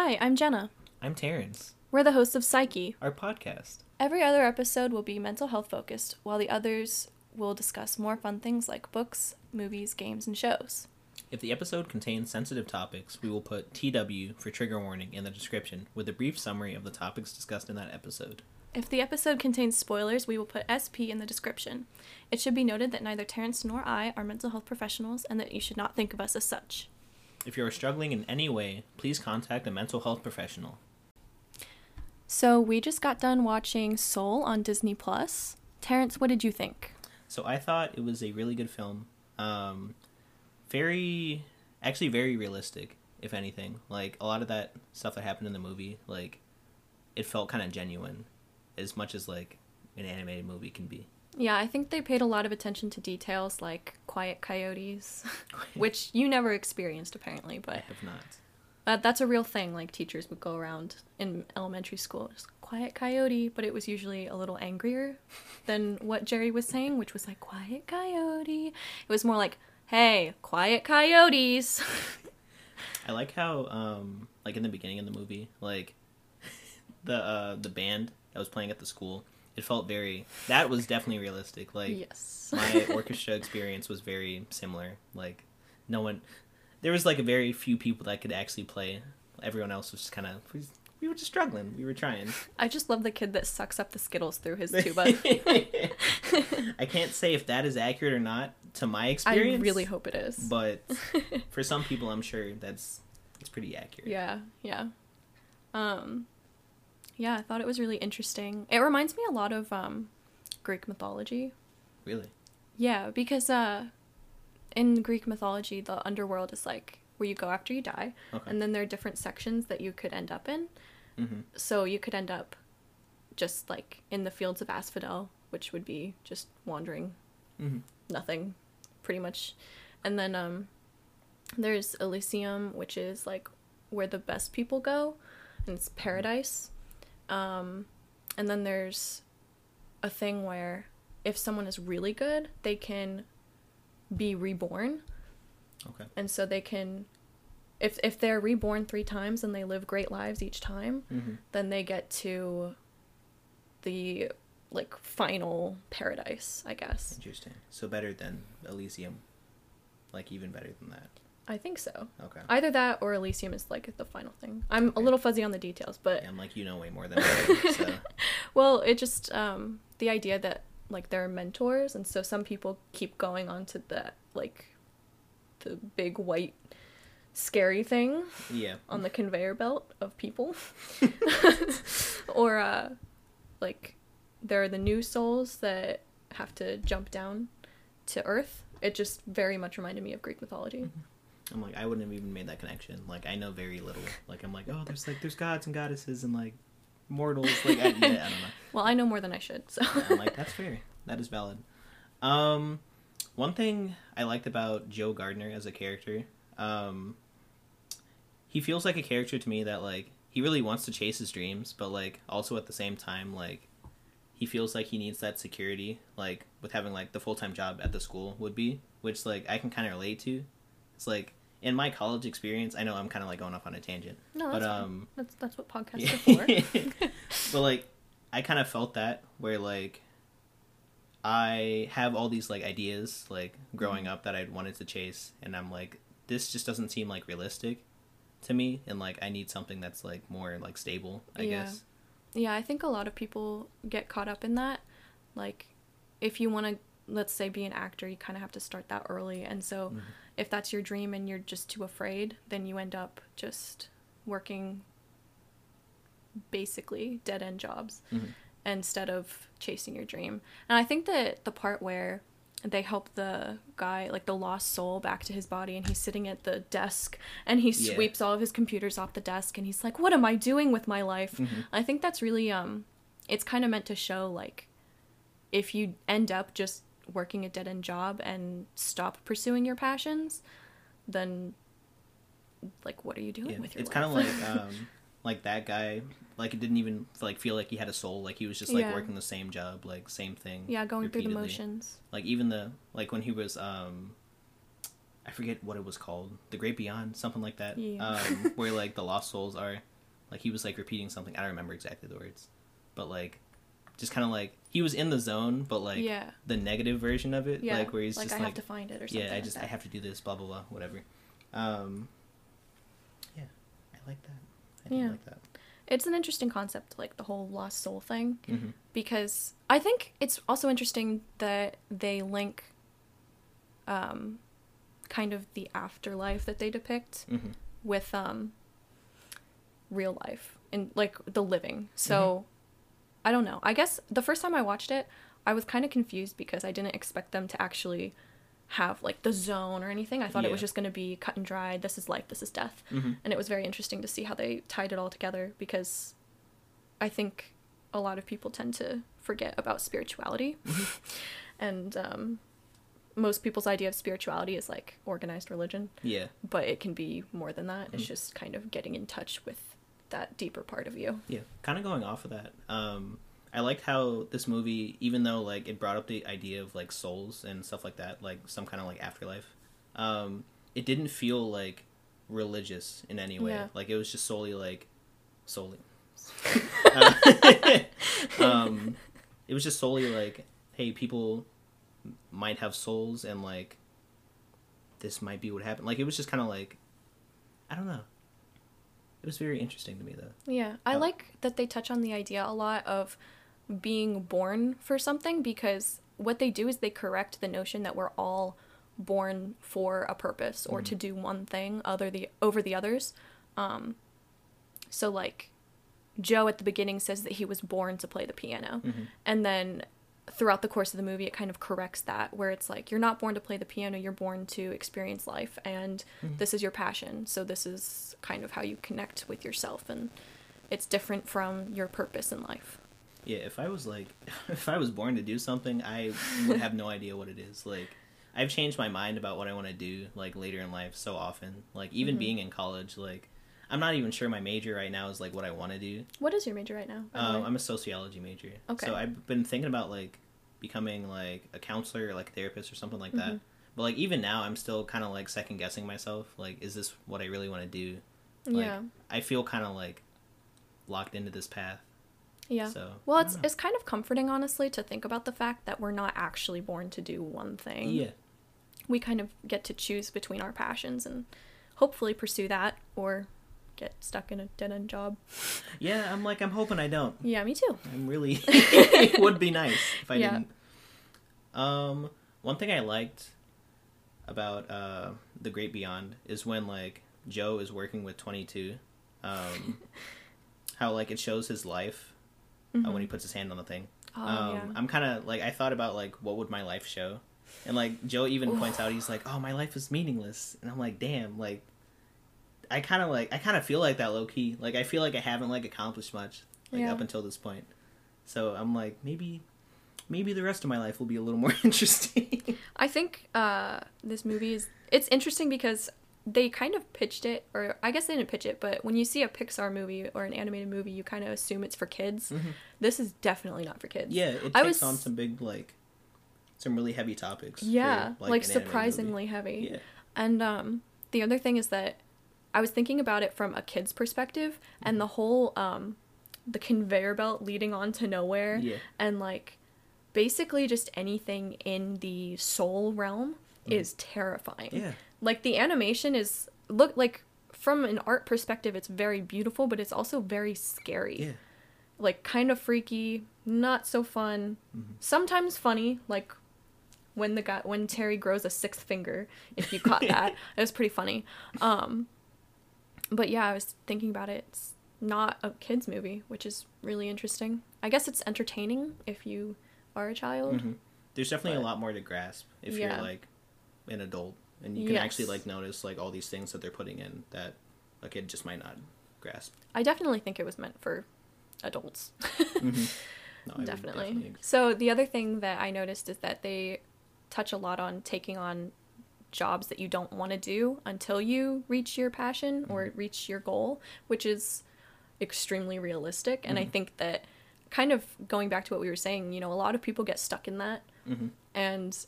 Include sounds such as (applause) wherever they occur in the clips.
Hi, I'm Jenna. I'm Terrance. We're the hosts of Psyche. Our podcast. Every other episode will be mental health focused, while the others will discuss more fun things like books, movies, games, and shows. If the episode contains sensitive topics, we will put TW for trigger warning in the description with a brief summary of the topics discussed in that episode. If the episode contains spoilers, we will put SP in the description. It should be noted that neither Terrance nor I are mental health professionals and that you should not think of us as such. If you are struggling in any way, please contact a mental health professional. So, we just got done watching Soul on Disney Plus. Terrance, what did you think? So I thought it was a really good film. Um, very, actually, very realistic. If anything, like a lot of that stuff that happened in the movie, like it felt kind of genuine, as much as like an animated movie can be. Yeah, I think they paid a lot of attention to details like quiet coyotes, (laughs) (laughs) which you never experienced apparently, but I have not. uh, that's a real thing. Like teachers would go around in elementary school, just quiet coyote, but it was usually a little angrier than what Jerry was saying, which was like quiet coyote. It was more like, hey, quiet coyotes. (laughs) I like how, um, like in the beginning of the movie, like the uh, the band that was playing at the school, it felt very. That was definitely realistic. Like yes. (laughs) my orchestra experience was very similar. Like no one, there was like a very few people that could actually play. Everyone else was just kind of. We were just struggling. We were trying. I just love the kid that sucks up the Skittles through his (laughs) tuba. I (laughs) can't say if that is accurate or not to my experience. I really hope it is. But for some people, I'm sure that's it's pretty accurate. Yeah, yeah. Um yeah, I thought it was really interesting. It reminds me a lot of um Greek mythology. Really. Yeah, because uh in Greek mythology, the underworld is like where you go after you die, Okay. and then there are different sections that you could end up in. hmm So you could end up just like in the fields of Asphodel, which would be just wandering hmm nothing pretty much and then um there's elysium which is like where the best people go and it's paradise um and then there's a thing where if someone is really good they can be reborn Okay. and so they can if if they're reborn 3 times and they live great lives each time hmm then they get to the like final paradise i guess Interesting. So better than Elysium. Like even better than that. I think so. Okay. Either that or Elysium is like the final thing. I'm a little fuzzy on the details, but Yeah, I'm like you know way more than I do. So (laughs) well, it just um the idea that like there are mentors and so some people keep going on to that like the big white scary thing yeah. on the conveyor belt of people. (laughs) (laughs) or uh like there are the new souls that have to jump down to earth. It just very much reminded me of Greek mythology. I'm like I wouldn't have even made that connection. Like I know very little. Like I'm like oh there's like there's gods and goddesses and like mortals. Like I, yeah, (laughs) I don't know. Well, I know more than I should, so Yeah, I'm like, that's fair. That is valid. Um, one thing I liked about Joe Gardner as a character, um, he feels like a character to me that like he really wants to chase his dreams, but like also at the same time like he feels like he needs that security, like with having like the full time job at the school would be, which like I can kind of relate to. It's like in my college experience, I know I'm kind of like going off on a tangent, no, but that's fine. um, That's that's what podcasts are (laughs) for. (laughs) but like I kind of felt that where like I have all these like ideas like growing Mm-hmm. up that I'd wanted to chase and I'm like this just doesn't seem like realistic to me and like I need something that's like more like stable, I Yeah. guess. yeah, I think a lot of people get caught up in that. Like, if you want to, let's say, be an actor, you kind of have to start that early. And so, Mhm. If that's your dream and you're just too afraid, then you end up just working basically dead end jobs Mhm. instead of chasing your dream. And I think that the part where they help the guy, like the lost soul, back to his body, and he's sitting at the desk and he Yeah. sweeps all of his computers off the desk, and he's like, "What am I doing with my life?" Mhm. I think that's really um, it's kind of meant to show like, if you end up just working a dead end job and stop pursuing your passions, then like what are you doing Yeah. with your life? It's kind of like um (laughs) like that guy like it didn't even like feel like he had a soul like he was just like Yeah. working the same job like same thing yeah, going through the repeatedly. motions. like even the like when he was um I forget what it was called, The Great Beyond, something like that. Yeah. Um, (laughs) where like the lost souls are, like he was like repeating something. I don't remember exactly the words, but like, just kind of like he was in the zone, but like yeah. the negative version of it, Yeah. like where he's like just I like, have to find it or something. yeah, I like just I have to do this, blah blah blah, whatever. Um, yeah, I like that. I Yeah. like that. It's an interesting concept, like the whole lost soul thing, hmm because I think it's also interesting that they link, um, kind of the afterlife that they depict hmm with um real life and like the living. So I don't know. I guess the first time I watched it, I was kind of confused because I didn't expect them to actually have like the zone or anything. I thought it was just going to be cut and dried. This is life, this is death. hmm And it was very interesting to see how they tied it all together because I think a lot of people tend to forget about spirituality. (laughs) and um most people's idea of spirituality is like organized religion Yeah. but it can be more than that. It's Mhm. just kind of getting in touch with that deeper part of you. Yeah, kind of going off of that. Um, I liked how this movie, even though like it brought up the idea of like souls and stuff like that, like some kind of like afterlife, um, it didn't feel like religious in any way. Yeah. Like it was just solely like solely. (laughs) Uh, (laughs) um, it was just solely like, hey, people might have souls and like this might be what happened. Like it was just kind of like, I don't know. It was very interesting to me though. Yeah, I Oh. like that they touch on the idea a lot of being born for something because what they do is they correct the notion that we're all born for a purpose or to do one thing other the over the others. Um, so like Joe at the beginning says that he was born to play the piano. Mhm. And then throughout the course of the movie it kind of corrects that where it's like you're not born to play the piano, you're born to experience life and this is your passion. So this is kind of how you connect with yourself and it's different from your purpose in life. Yeah, if I was like, (laughs) if I was born to do something, I would have no (laughs) idea what it is. Like, I've changed my mind about what I want to do, like, later in life so often. Like, even Mhm. being in college, like, I'm not even sure my major right now is, like, what I want to do. What is your major right now? Um. I'm a sociology major. Okay. So I've been thinking about, like, becoming, like, a counselor or, like, a therapist or something like that. Mhm. But, like, even now, I'm still kind of, like, second guessing myself. Like, is this what I really want to do? like, yeah. I feel kind of, like, locked into this path. Yeah. So, well, it's it's kind of comforting honestly to think about the fact that we're not actually born to do one thing. Yeah. We kind of get to choose between our passions and hopefully pursue that or get stuck in a dead end job. Yeah, I'm like, I'm hoping I don't. Yeah, me too. I'm really (laughs) it would be nice if I Yeah. didn't. Um, one thing I liked about uh the Great Beyond is when like Joe is working with 22, um, (laughs) how like it shows his life uh, when he puts his hand on the thing. Oh, um, yeah. I'm kind of like I thought about like what would my life show, and like Joe even points out he's like, oh my life is meaningless, and I'm like, damn, like. I kind of like I kind of feel like that low key. Like I feel like I haven't like accomplished much like Yeah. up until this point. So I'm like maybe maybe the rest of my life will be a little (laughs) more interesting. I think uh, this movie is it's interesting because they kind of pitched it, or I guess they didn't pitch it, but when you see a Pixar movie or an animated movie, you kind of assume it's for kids. Mhm. This is definitely not for kids. yeah, it I takes was- on some big like some really heavy topics. for, Yeah, like, an animated movie. surprisingly heavy. Yeah. And um, the other thing is that I was thinking about it from a kid's perspective, and the whole um, the conveyor belt leading on to nowhere, Yeah. and like basically just anything in the soul realm is terrifying. Mm. Yeah. Like the animation is look like from an art perspective, it's very beautiful, but it's also very scary. Yeah. Like kind of freaky, not so fun. Mm-hmm. Sometimes funny, like when the guy when Terry grows a sixth finger. If you caught (laughs) that, it was pretty funny. Um, but yeah, I was thinking about it. It's not a kids movie, which is really interesting. I guess it's entertaining if you are a child. Mhm. There's definitely But- a lot more to grasp if Yeah. you're like an adult and you can actually like notice like all these things that they're putting in that a kid just might not grasp. I definitely think it was meant for adults. (laughs) Mhm. No, would definitely. So the other thing that I noticed is that they touch a lot on taking on jobs that you don't want to do until you reach your passion or reach your goal, which is extremely realistic. And I think that kind of going back to what we were saying, you know, a lot of people get stuck in that Mhm. and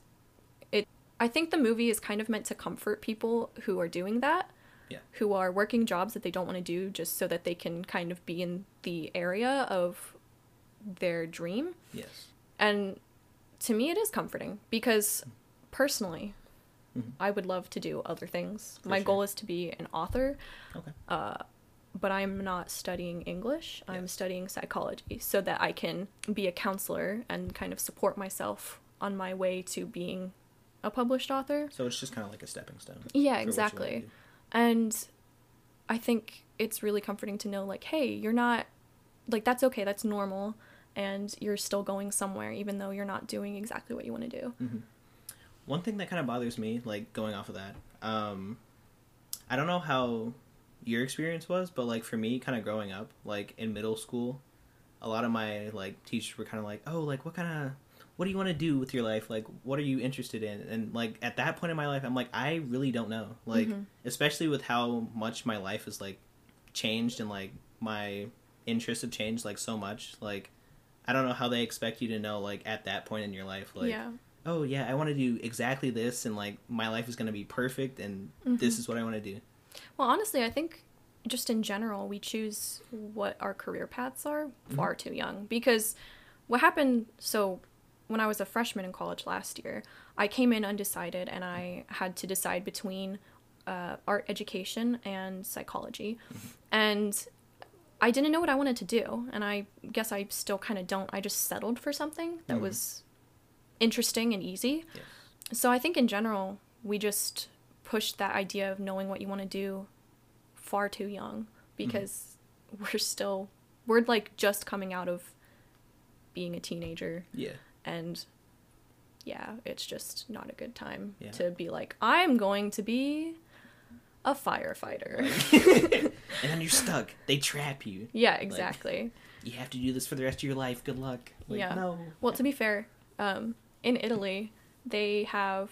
it I think the movie is kind of meant to comfort people who are doing that. Yeah. Who are working jobs that they don't want to do just so that they can kind of be in the area of their dream. Yes. And to me, it is comforting because personally, Mhm. I would love to do other things. For My sure. goal is to be an author, Okay. uh, but I'm not studying English. I'm studying psychology so that I can be a counselor and kind of support myself on my way to being a published author. So it's just kind of like a stepping stone. Yeah, for what you wanna exactly. And I think it's really comforting to know, like, hey, you're not, like, that's okay, that's normal, and you're still going somewhere, even though you're not doing exactly what you want to do. One thing that kind of bothers me, like going off of that, um, I don't know how your experience was, but like for me, kind of growing up, like in middle school, a lot of my like teachers were kind of like, "Oh, like what kind of, what do you want to do with your life? Like, what are you interested in?" And like at that point in my life, I'm like, I really don't know. Like, Mhm. especially with how much my life is like changed and like my interests have changed like so much. Like, I don't know how they expect you to know like at that point in your life, like yeah. Oh yeah i want to do exactly this and like my life is going to be perfect and this is what i want to do Well, honestly, I think just in general, we choose what our career paths are far too young. Because what happened, so when I was a freshman in college last year, I came in undecided and I had to decide between uh, art education and psychology. And I didn't know what I wanted to do. And I guess I still kind of don't. I just settled for something that Mhm. was interesting and easy. yes So I think in general, we just push that idea of knowing what you want to do far too young because we're still we're like just coming out of being a teenager yeah and yeah, it's just not a good time Yeah. to be like I'm going to be a firefighter. (laughs) and then you're stuck they trap you yeah, exactly. you have to do this for the rest of your life good luck like, Yeah. no Well, to be fair, um, in Italy, they have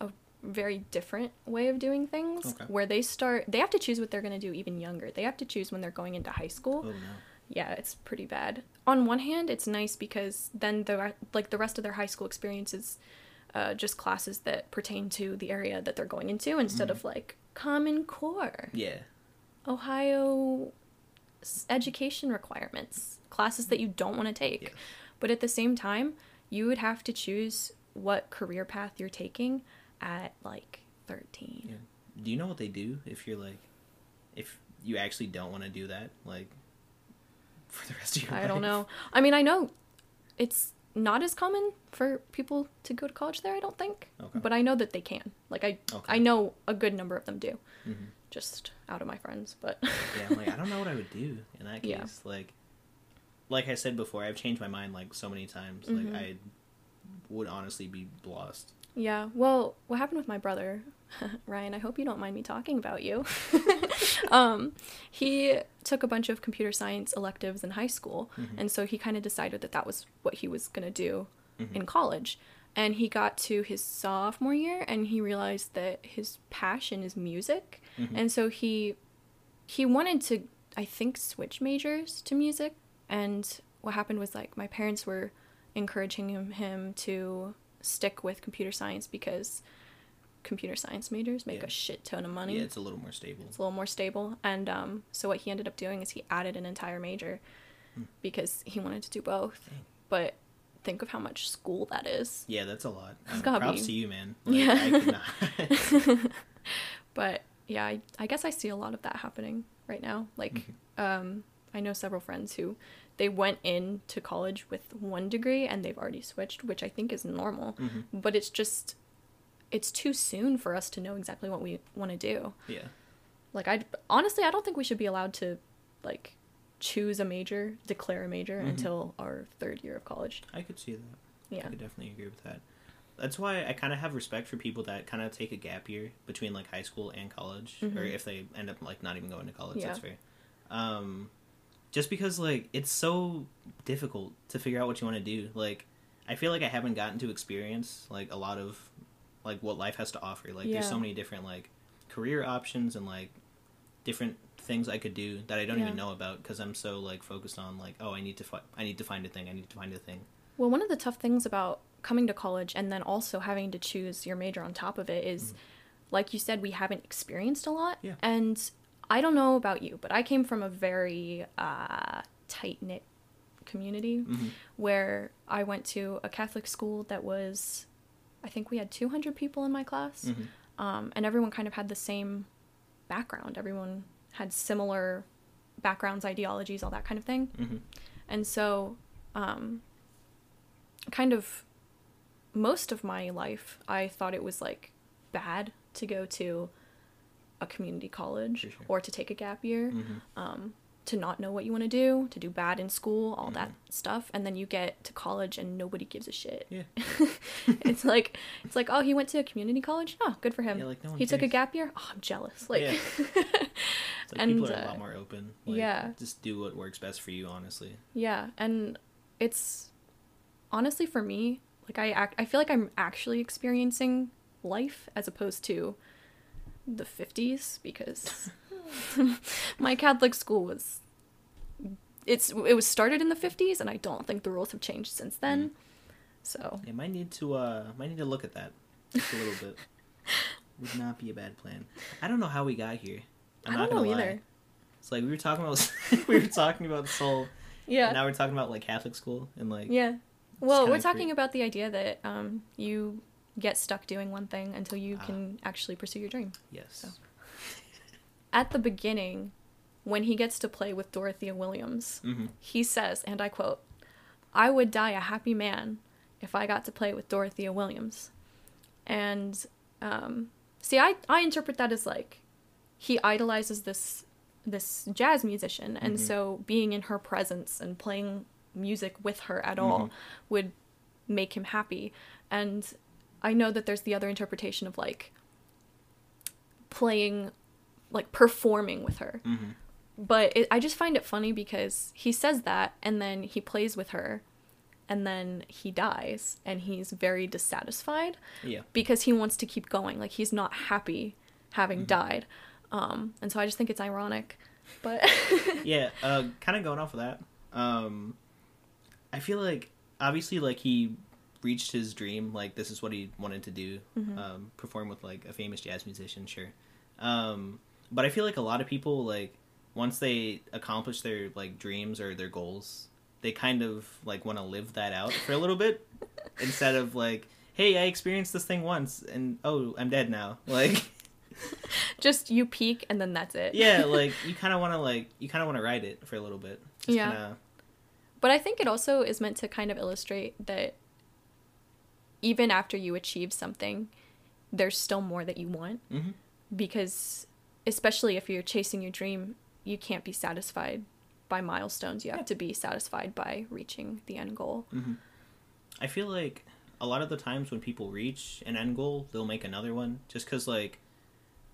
a very different way of doing things Okay. where they start, they have to choose what they're going to do even younger. They have to choose when they're going into high school. oh no Yeah, it's pretty bad. On one hand, it's nice because then the like the rest of their high school experience is uh, just classes that pertain to the area that they're going into instead Mm-hmm. of like Common Core. yeah Ohio education requirements, classes that you don't want to take. Yeah. But at the same time, you would have to choose what career path you're taking at like 13. Yeah. do you know what they do if you're like if you actually don't want to do that like for the rest of your life I don't know. I mean, I know it's not as common for people to go to college there, I don't think. Okay. But I know that they can. Like I Okay. I know a good number of them do. Mhm. Just out of my friends, but yeah I'm like i don't know what i would do in that (laughs) case Yeah. like like i said before i've changed my mind like so many times Mhm. like i would honestly be lost Yeah, well, what happened with my brother, (laughs) Ryan, I hope you don't mind me talking about you. (laughs) um, he took a bunch of computer science electives in high school, Mhm. and so he kind of decided that that was what he was going to do Mhm. in college. And he got to his sophomore year and he realized that his passion is music. Mhm. And so he he wanted to I think switch majors to music and what happened was like my parents were encouraging him, him to stick with computer science because computer science majors make Yeah. a shit ton of money. yeah it's a little more stable It's a little more stable. And um, so what he ended up doing is he added an entire major Hmm. because he wanted to do both. Dang. But think of how much school that is. Yeah, that's a lot. It's gotta props be. to you, man. (laughs) Like, Yeah. (laughs) But yeah, I, I guess I see a lot of that happening right now. Like, Mm-hmm. um, I know several friends who they went into college with one degree and they've already switched, which I think is normal. Mhm. But it's just, it's too soon for us to know exactly what we want to do. yeah. Like, I honestly, I don't think we should be allowed to, like, choose a major, declare a major Mhm. until our third year of college. I could see that. Yeah. I could definitely agree with that. That's why I kind of have respect for people that kind of take a gap year between like high school and college, or Mhm. if they end up like not even going to college. Yeah. That's fair. Um, just because like it's so difficult to figure out what you want to do. Like, I feel like I haven't gotten to experience like a lot of like what life has to offer. Like, there's so many different like career options and like different things I could do that I don't Yeah. even know about because I'm so like focused on like oh I need to fi- I need to find a thing I need to find a thing. Well, one of the tough things about coming to college and then also having to choose your major on top of it is, mm-hmm. like you said, we haven't experienced a lot. Yeah. And I don't know about you, but I came from a very uh, tight knit community Mhm. where I went to a Catholic school that was, I think we had 200 people in my class, Mhm. um, and everyone kind of had the same background. Everyone had similar backgrounds, ideologies, all that kind of thing. Mhm. And so, um, kind of most of my life, I thought it was like bad to go to a community college sure. or to take a gap year, Mhm. um, to not know what you want to do, to do bad in school, all that Mm-hmm. stuff. And then you get to college and nobody gives a shit. Yeah. (laughs) it's like it's like oh he went to a community college oh good for him Yeah, like, no one he took a gap year oh i'm jealous like Yeah. (laughs) Like And, people are a uh, lot more open. Like, yeah. Just do what works best for you, honestly. Yeah, and it's honestly for me, like I act, I feel like I'm actually experiencing life as opposed to the 50s because (laughs) my Catholic school was it's it was started in the 50s and I don't think the rules have changed since then. So, Yeah, might need to uh might need to look at that just a little bit. (laughs) Would not be a bad plan. I don't know how we got here. I'm I not don't know gonna lie. either. It's like we were talking about (laughs) we were talking about soul. Yeah. And now we're talking about like Catholic school and like yeah. Well, we're talking about the idea that um you get stuck doing one thing until you Ah. can actually pursue your dream. yes. So. at the beginning, when he gets to play with Dorothea Williams, hmm he says, and I quote, I would die a happy man if I got to play with Dorothea Williams. And um, see, I, I interpret that as like he idolizes this this jazz musician, and Mhm. so being in her presence and playing music with her at all Mhm. would make him happy. And I know that there's the other interpretation of like playing, like performing with her hmm but it, I just find it funny because he says that and then he plays with her and then he dies and he's very dissatisfied Yeah. because he wants to keep going like he's not happy having Mm-hmm. died um and so I just think it's ironic but (laughs) yeah, uh, kind of going off of that. Um, I feel like obviously like he reached his dream. Like this is what he wanted to do. Mhm. Um, perform with like a famous jazz musician, sure. Um, but I feel like a lot of people like once they accomplish their like dreams or their goals, they kind of like want to live that out for a little bit (laughs) instead of like, hey, I experienced this thing once and oh, I'm dead now. (laughs) Like. (laughs) just you peak and then that's it yeah like you kind of want to like you kind of want to ride it for a little bit Just Yeah. kinda, But I think it also is meant to kind of illustrate that even after you achieve something, there's still more that you want. Mhm. Because, especially if you're chasing your dream, you can't be satisfied by milestones. You have Yeah. to be satisfied by reaching the end goal. i feel like a lot of the times when people reach an end goal they'll make another one just because like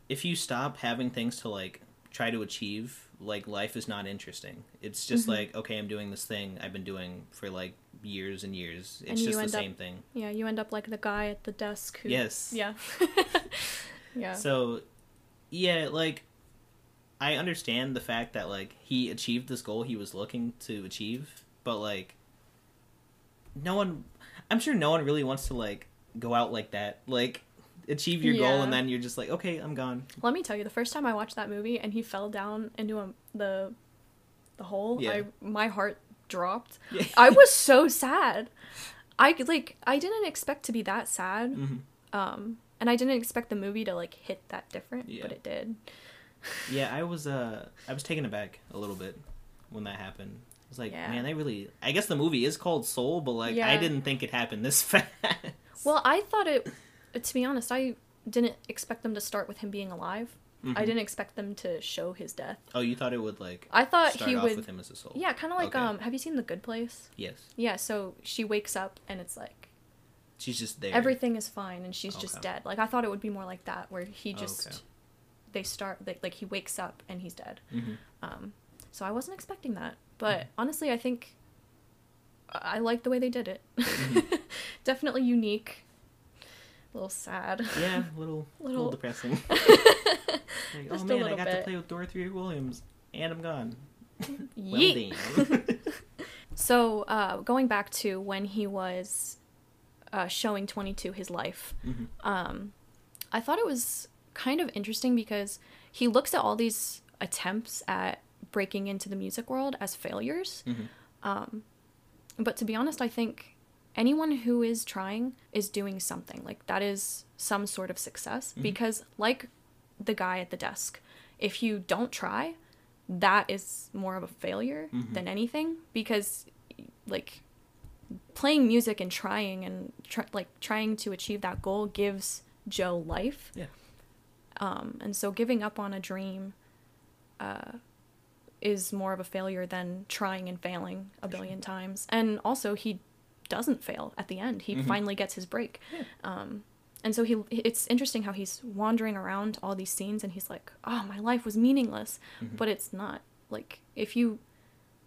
if you stop having things to like try to achieve like life is not interesting it's just Mhm. like okay i'm doing this thing i've been doing for like years and years it's you just the end up- same thing Yeah, you end up like the guy at the desk who. yes Yeah. (laughs) yeah. So, yeah, like I understand the fact that like he achieved this goal he was looking to achieve, but like no one I'm sure no one really wants to like go out like that. Like achieve your goal and then you're just like, "Okay, I'm gone." Let me tell you, the first time I watched that movie and he fell down into a, the the hole, Yeah. I my heart dropped. Yeah. I (laughs) was so sad. I like I didn't expect to be that sad. Mhm. Um and I didn't expect the movie to like hit that different, Yeah. but it did. (laughs) Yeah, I was uh I was taken aback a little bit when that happened. I was like, Yeah. "Man, they really I guess the movie is called Soul, but like I didn't think it happened this (laughs) fast." Well, I thought it to be honest, I didn't expect them to start with him being alive. I Mhm. didn't expect them to show his death. Oh, you thought it would like I thought start he off would with him as a soul. Yeah, kind of like Okay. um have you seen The Good Place? Yes. Yeah, so she wakes up and it's like She's just there. everything is fine and she's just dead. Like I thought it would be more like that where he just okay. they start like like he wakes up and he's dead. hmm Um so I wasn't expecting that. But Mm-hmm. honestly, I think I I like the way they did it. Mhm. (laughs) Definitely unique. A little sad. Yeah, a (laughs) little, little, Little- depressing. (laughs) Like, oh man, I got to play with Dorothy Williams, and I'm gone. Well, Yeet. damn. (laughs) So, uh, going back to when he was uh, showing 22 his life. Mhm. Um, I thought it was kind of interesting because he looks at all these attempts at breaking into the music world as failures. Mhm. Um, but to be honest, I think anyone who is trying is doing something. Like that is some sort of success because, like the guy at the desk, if you don't try, that is more of a failure than anything because, like, playing music and trying and tr- like trying to achieve that goal gives Joe life. Yeah. Um, and so giving up on a dream uh, is more of a failure than trying and failing a billion times. And also, he doesn't fail at the end. He Mhm. finally gets his break. Yeah. Um, and so he it's interesting how he's wandering around all these scenes and he's like, "Oh, my life was meaningless." Mhm. But it's not. Like if you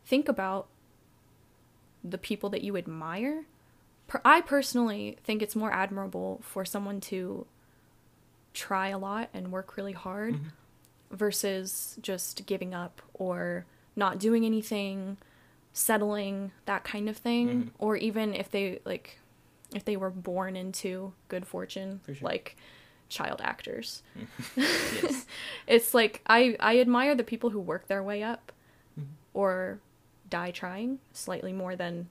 think about the people that you admire, per- I personally think it's more admirable for someone to try a lot and work really hard Mhm. versus just giving up or not doing anything, settling, that kind of thing, Mhm. or even if they like if they were born into good fortune For sure. like child actors. (laughs) yes. (laughs) It's like I I admire the people who work their way up Mhm. or die trying slightly more than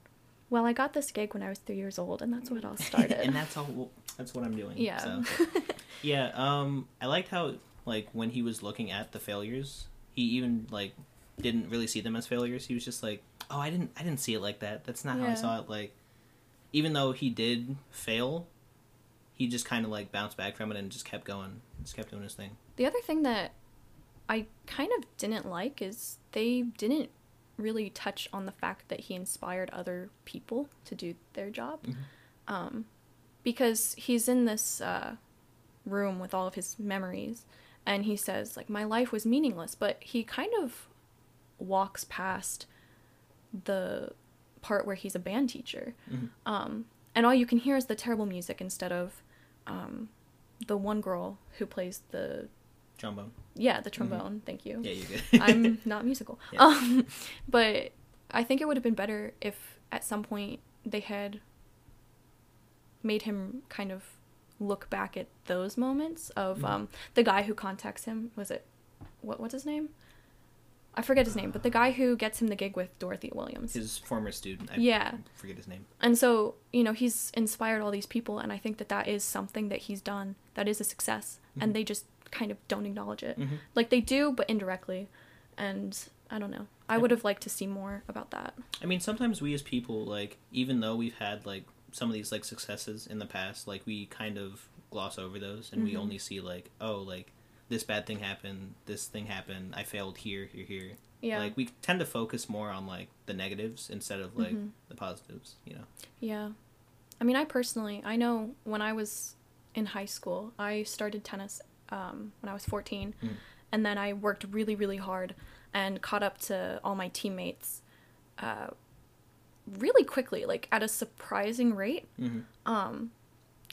well, I got this gig when I was 3 years old and that's what I'll (laughs) start and that's all. That's what I'm doing. Yeah. So. Yeah. Um. I liked how like when he was looking at the failures, he even like didn't really see them as failures. He was just like, "Oh, I didn't. I didn't see it like that. That's not how I saw it." Like, even though he did fail, he just kind of like bounced back from it and just kept going. Just kept doing his thing. The other thing that I kind of didn't like is they didn't really touch on the fact that he inspired other people to do their job. Mhm. Um, because he's in this uh, room with all of his memories and he says, like, my life was meaningless, but he kind of walks past the part where he's a band teacher. Mhm. Um, and all you can hear is the terrible music instead of um, the one girl who plays the Trombone. yeah, the trombone. Thank you. Yeah, you're good. I'm (laughs) not musical. Yeah. Um, but I think it would have been better if at some point they had made him kind of look back at those moments of Mhm. um, the guy who contacts him. Was it what? What's his name? I forget his name, but the guy who gets him the gig with Dorothy Williams. his former student. I Yeah. forget his name. And so, you know, he's inspired all these people, and I think that that is something that he's done that is a success, Mhm. and they just kind of don't acknowledge it. Mhm. Like they do, but indirectly. And I don't know. I would have liked to see more about that. I mean, sometimes we as people, like, even though we've had like some of these like successes in the past, like we kind of gloss over those, and we Mhm. only see like, oh, like this bad thing happened, this thing happened, I failed here, here, here. Yeah. Like we tend to focus more on like the negatives instead of like Mhm. the positives. You know. Yeah. I mean, I personally, I know when I was in high school, I started tennis um, when I was 14. Mhm. And then I worked really, really hard and caught up to all my teammates uh, really quickly, like at a surprising rate. Mm-hmm. Um,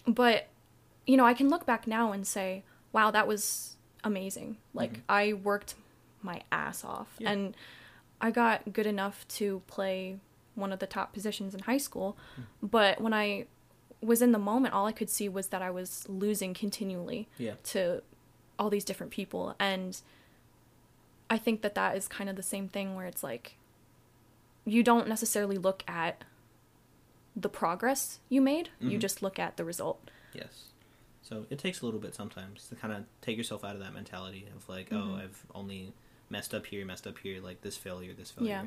but, you know, I can look back now and say, wow, that was amazing. Like, Mhm. I worked my ass off. Yeah. And I got good enough to play one of the top positions in high school. But when I was in the moment, all I could see was that I was losing continually Yeah. to all these different people. And I think that that is kind of the same thing where it's like, you don't necessarily look at the progress you made, you Mhm. just look at the result. Yes. So it takes a little bit sometimes to kind of take yourself out of that mentality of like, oh, Mhm. I've only messed up here, messed up here, like this failure, this failure. Yeah.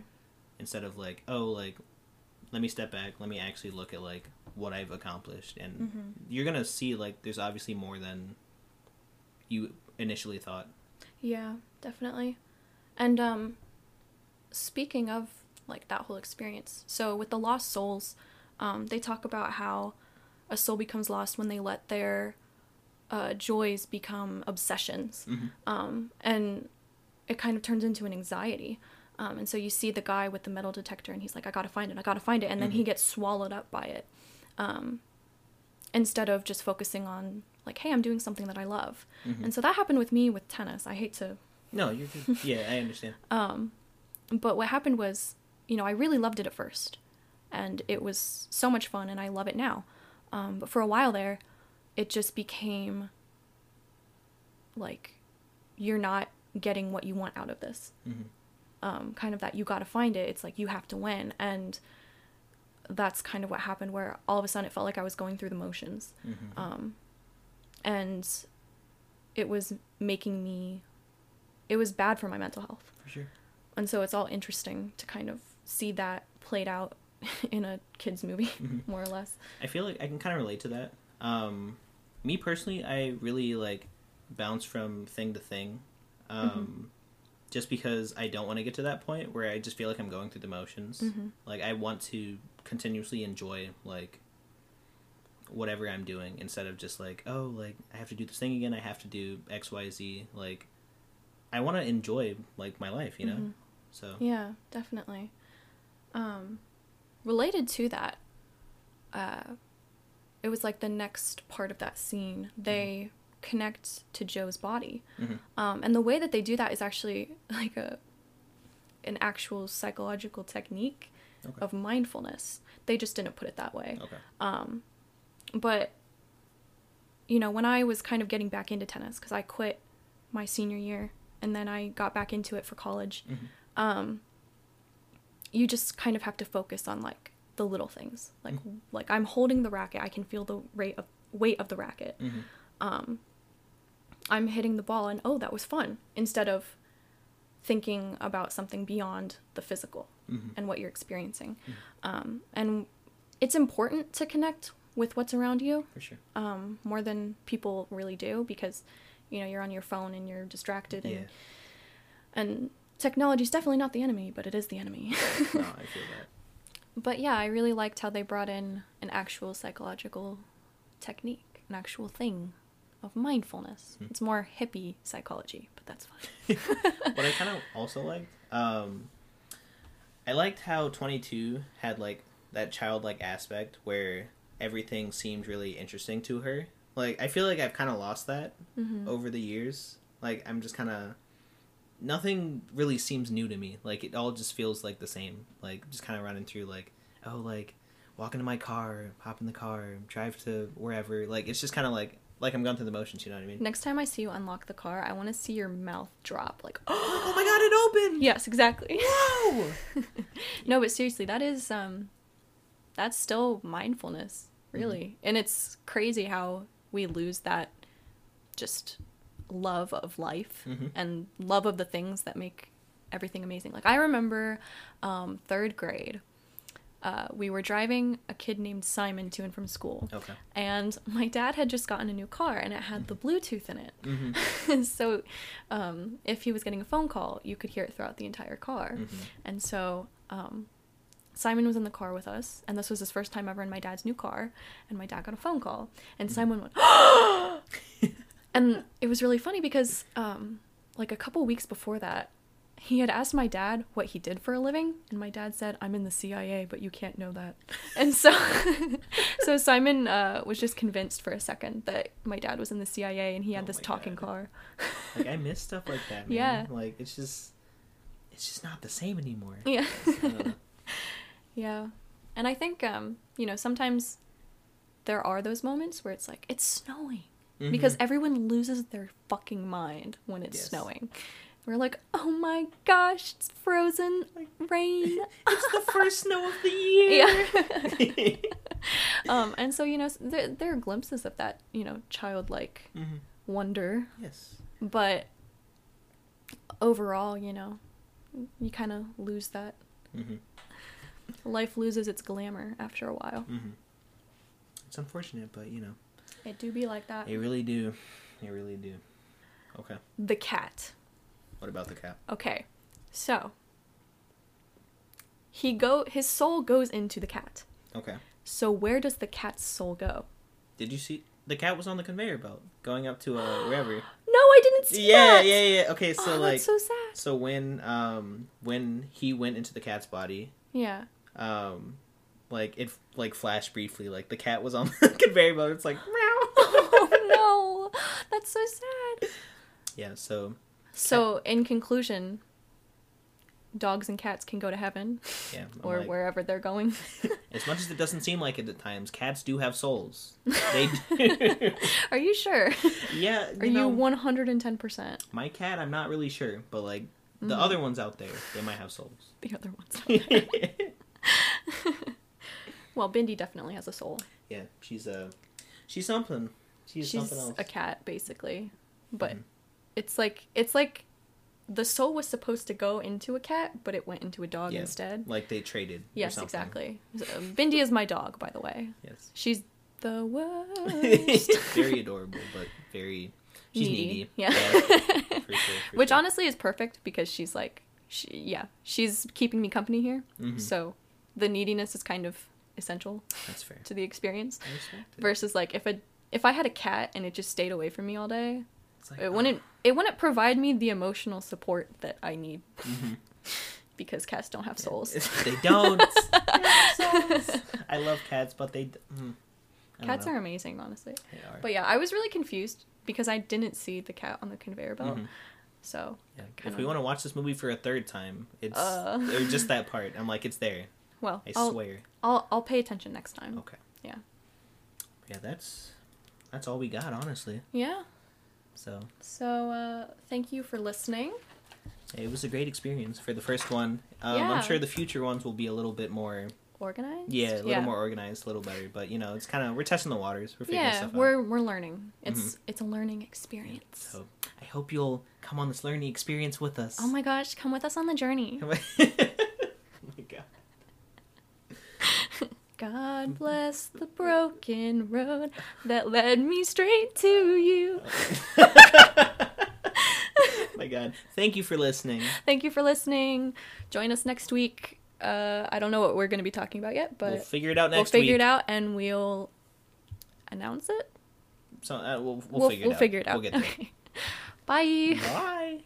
Instead of like, oh, like, let me step back, let me actually look at like what I've accomplished, and Mhm. you're gonna see like there's obviously more than you initially thought. Yeah, definitely. And um speaking of like that whole experience. So with the lost souls, um they talk about how a soul becomes lost when they let their uh joys become obsessions. Mhm. Um and it kind of turns into an anxiety. Um, and so you see the guy with the metal detector, and he's like, "I gotta find it, I gotta find it," and then he Mhm. gets swallowed up by it, um, instead of just focusing on like, "Hey, I'm doing something that I love." Mhm. And so that happened with me with tennis. I hate to No, you're (laughs) yeah, I understand. um, but what happened was, you know, I really loved it at first, and it was so much fun, and I love it now. Um, but for a while there, it just became like you're not getting what you want out of this. Mhm. Um, kind of that you got to find it. It's like you have to win, and that's kind of what happened. Where all of a sudden it felt like I was going through the motions, Mhm. um, and it was making me. It was bad for my mental health, For sure. and so it's all interesting to kind of see that played out (laughs) in a kids movie, Mhm. more or less. I feel like I can kind of relate to that. Um, me personally, I really like bounce from thing to thing, um, Mm-hmm. just because I don't want to get to that point where I just feel like I'm going through the motions. Mhm. Like I want to continuously enjoy like whatever I'm doing instead of just like oh like I have to do this thing again. I have to do X Y Z. Like I want to enjoy like my life, you know. Mhm. So Yeah, definitely. Um, related to that, uh, it was like the next part of that scene. They connect to Joe's body, Mhm. um, and the way that they do that is actually (laughs) like a an actual psychological technique Okay. of mindfulness. They just didn't put it that way. okay. Um, but you know, when I was kind of getting back into tennis because I quit my senior year and then I got back into it for college, Mhm. um, you just kind of have to focus on like the little things. Like like I'm holding the racket, I can feel the rate of weight of the racket. Mhm. Um, I'm hitting the ball and oh, that was fun instead of thinking about something beyond the physical Mhm. and what you're experiencing. Um, and it's important to connect with what's around you For sure. um, more than people really do because you know you're on your phone and you're distracted and Yeah. and technology is definitely not the enemy, but it is the enemy. no, I (laughs) feel that. But yeah, I really liked how they brought in an actual psychological technique, an actual thing of mindfulness. Hmm. It's more hippie psychology, but that's fine. (laughs) what I kind of also liked, um, I liked how 22 had like that childlike aspect where everything seemed really interesting to her. Like I feel like I've kind of lost that Mhm. over the years. Like I'm just kind of nothing really seems new to me. Like it all just feels like the same. Like just kind of running through like oh like walk into my car, hop in the car, drive to wherever. Like it's just kind of like like I'm going through the motions. You know what I mean? Next time I see you unlock the car, I want to see your mouth drop. Like, (gasps) oh my god, it opened! yes, exactly. Whoa! (laughs) no, but seriously, that is um that's still mindfulness, really. And it's crazy how we lose that just love of life Mhm. and love of the things that make everything amazing. Like I remember um 3rd grade uh, we were driving a kid named Simon to and from school, Okay. and my dad had just gotten a new car, and it had the Bluetooth in it. Mm-hmm. (laughs) so, um, if he was getting a phone call, you could hear it throughout the entire car. Mhm. And so um, Simon was in the car with us, and this was his first time ever in my dad's new car. And my dad got a phone call, and Simon went, (gasps) (laughs) and it was really funny because, um, like a couple weeks before that, he had asked my dad what he did for a living, and my dad said, "I'm in the CIA, but you can't know that." (laughs) And so, (laughs) so Simon uh, was just convinced for a second that my dad was in the CIA, and he had Oh this talking God. car. like I miss stuff like that. Man. Yeah. Like it's just, it's just not the same anymore. Yeah. (laughs) Yeah. And I think um, you know, sometimes there are those moments where it's like it's snowing because Mhm. everyone loses their fucking mind when it's Yes. snowing. We're like, "Oh my gosh, it's frozen rain." it's the first snow of the year. yeah. (laughs) um and so, you know, there, there are glimpses of that, you know, childlike hmm wonder, Yes. but overall, you know, you kind of lose that. hmm Life loses its glamour after a while. hmm It's unfortunate, but you know, It do be like that. they really do. They really do. Okay. The cat. What about the cat? Okay, so he go his soul goes into the cat. Okay. So where does the cat's soul go? Did you see the cat was on the conveyor belt going up to uh, wherever? (gasps) No, I didn't see yeah, that. yeah, yeah. Yeah. Okay, so oh, like, that's so sad. so when um when he went into the cat's body, Yeah. um, like it like flashed briefly, like the cat was on (laughs) the conveyor belt. It's like that's so sad. yeah. So So in conclusion, dogs and cats can go to heaven yeah, I'm or like, wherever they're going. (laughs) As much as it doesn't seem like it at times, cats do have souls. They (laughs) do. Are you sure? yeah, Are you know, you one hundred and ten percent? my cat, I'm not really sure, but like the Mm-hmm. other ones out there, they might have souls. The other ones. (laughs) well, Bindi definitely has a soul. yeah, she's uh, she's something. She's, She's a cat, basically. But Mhm. it's like it's like the soul was supposed to go into a cat, but it went into a dog Yeah. instead. Like they traded. Yes, exactly. So, Bindi is my dog, by the way. Yes. She's the (laughs) worst. very adorable, but very. She's Needy. needy. Yeah. (laughs) for sure. for Which sure. honestly is perfect because she's like, she, yeah, she's keeping me company here. Mhm. So the neediness is kind of essential That's fair. to the experience. I respect it. Versus like if a if I had a cat and it just stayed away from me all day, like, it wouldn't it wouldn't provide me the emotional support that I need Mhm. (laughs) because cats don't have souls. they don't. (laughs) They have souls. I love cats, but they. d- Mm, Cats know. are amazing, honestly. They are. But yeah, I was really confused because I didn't see the cat on the conveyor belt. Mhm. So Yeah. If we want to watch this movie for a third time, it's Uh. just that part. I'm like, it's there. well, I I'll, swear. I'll I'll pay attention next time. Okay. Yeah. Yeah, that's that's all we got, honestly. Yeah. So So uh, thank you for listening. it was a great experience for the first one. Um, Yeah. I'm sure the future ones will be a little bit more, Organized. yeah, a little more organized, a little better. But you know, it's kind of we're testing the waters. We're figuring Yeah, stuff we're we're learning. It's Mhm. it's a learning experience. out. So I hope you'll come on this learning experience with us. Oh my gosh, come with us on the journey. (laughs) oh my god. God bless the broken road that led me straight to you. (laughs) my god. Thank you for listening. Thank you for listening. Join us next week. Uh, I don't know what we're going to be talking about yet, but we'll figure it out next week. we'll figure week. it out and we'll announce it. So uh, we'll, we'll, We'll, figure it we'll out. figure it out. We'll get there. Okay. (laughs) Bye. Bye.